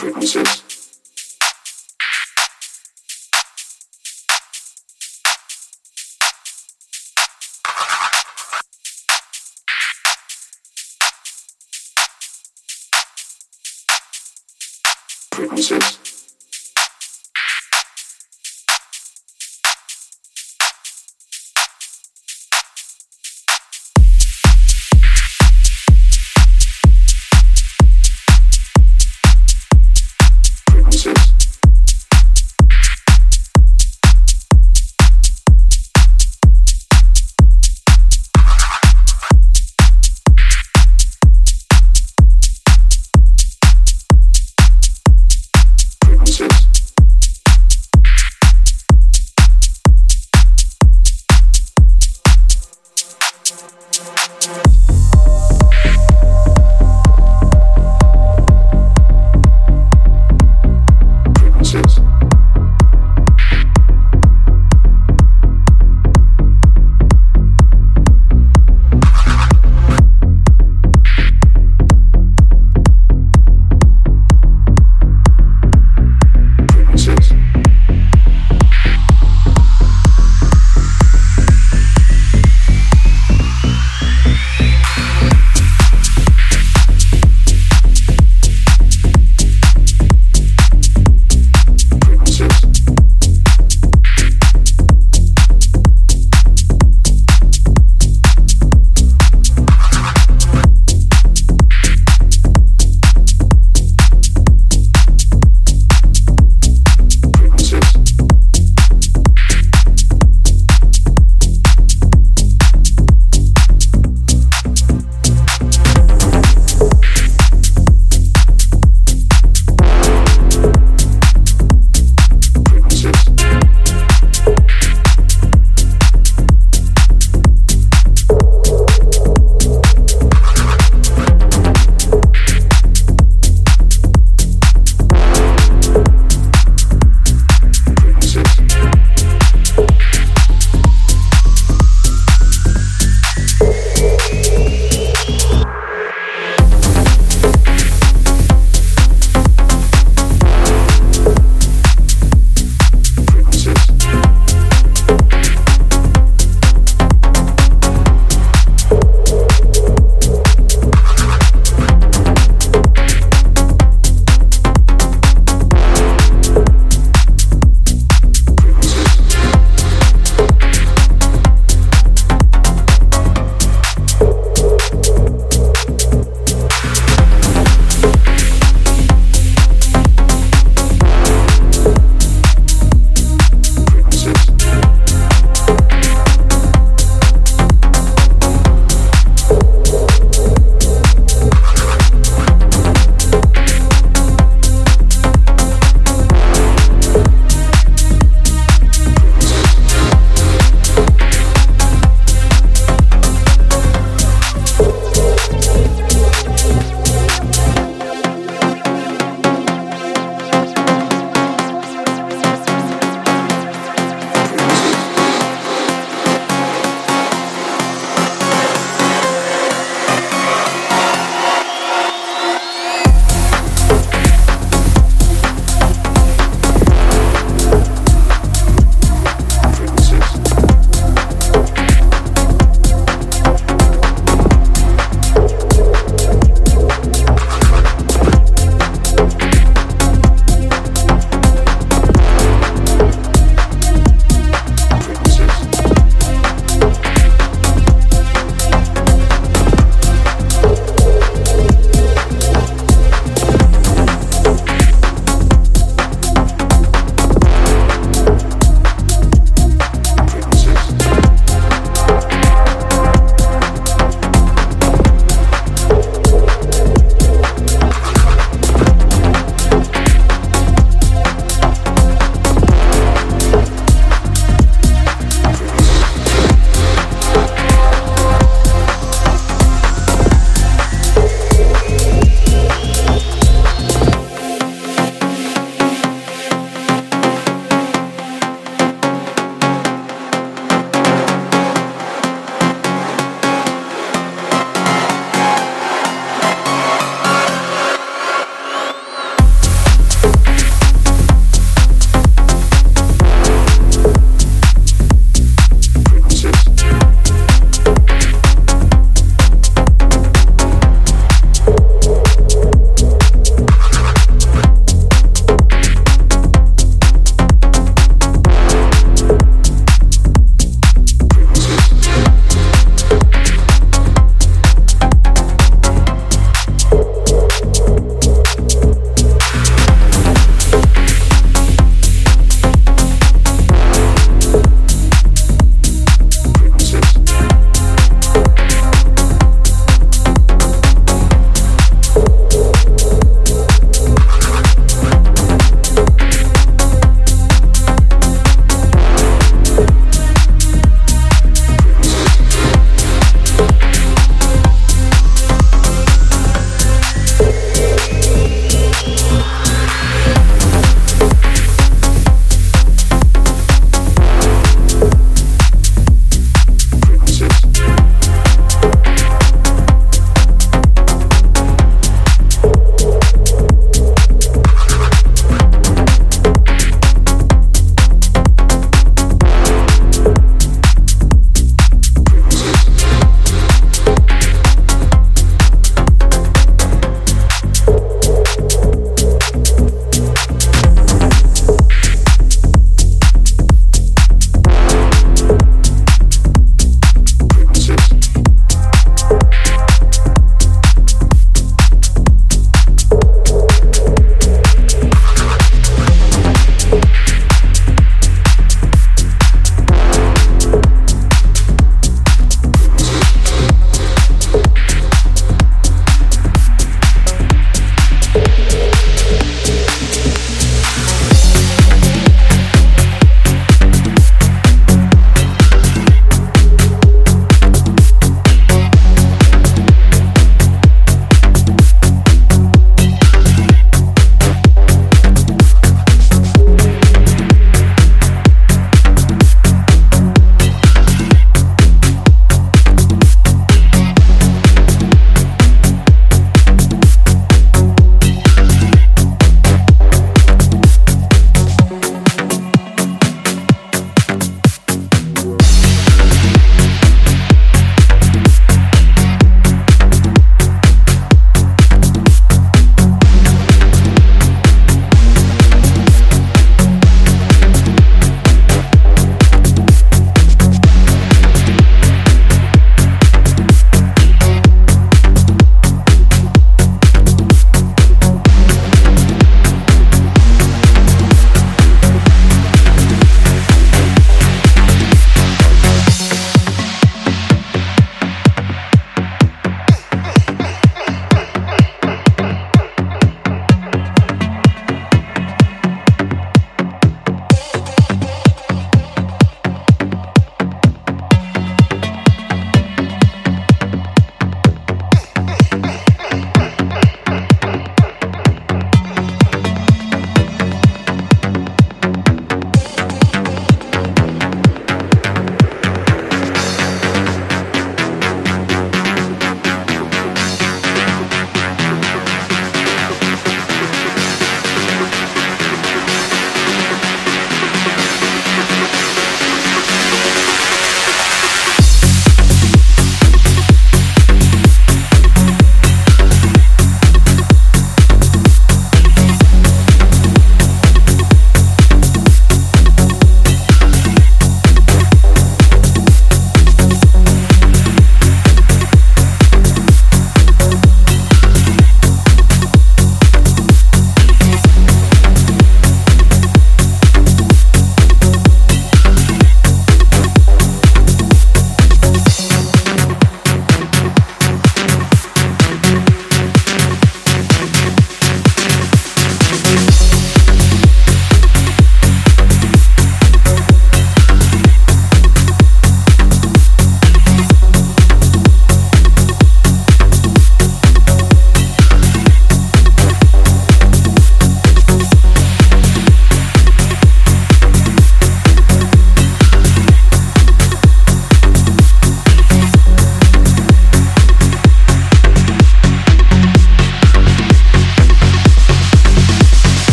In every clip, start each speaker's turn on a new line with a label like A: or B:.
A: frequencies, frequencies,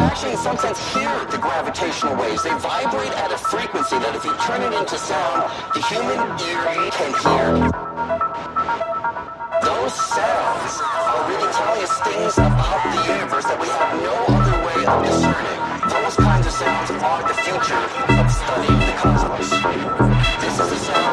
A: actually in some sense hear the gravitational waves. They vibrate at a frequency that if you turn it into sound, the human ear can hear. Those sounds are really telling us things about the universe that we have no other way of discerning. Those kinds of sounds are the future of studying the cosmos. This is the sound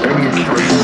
B: demonstrate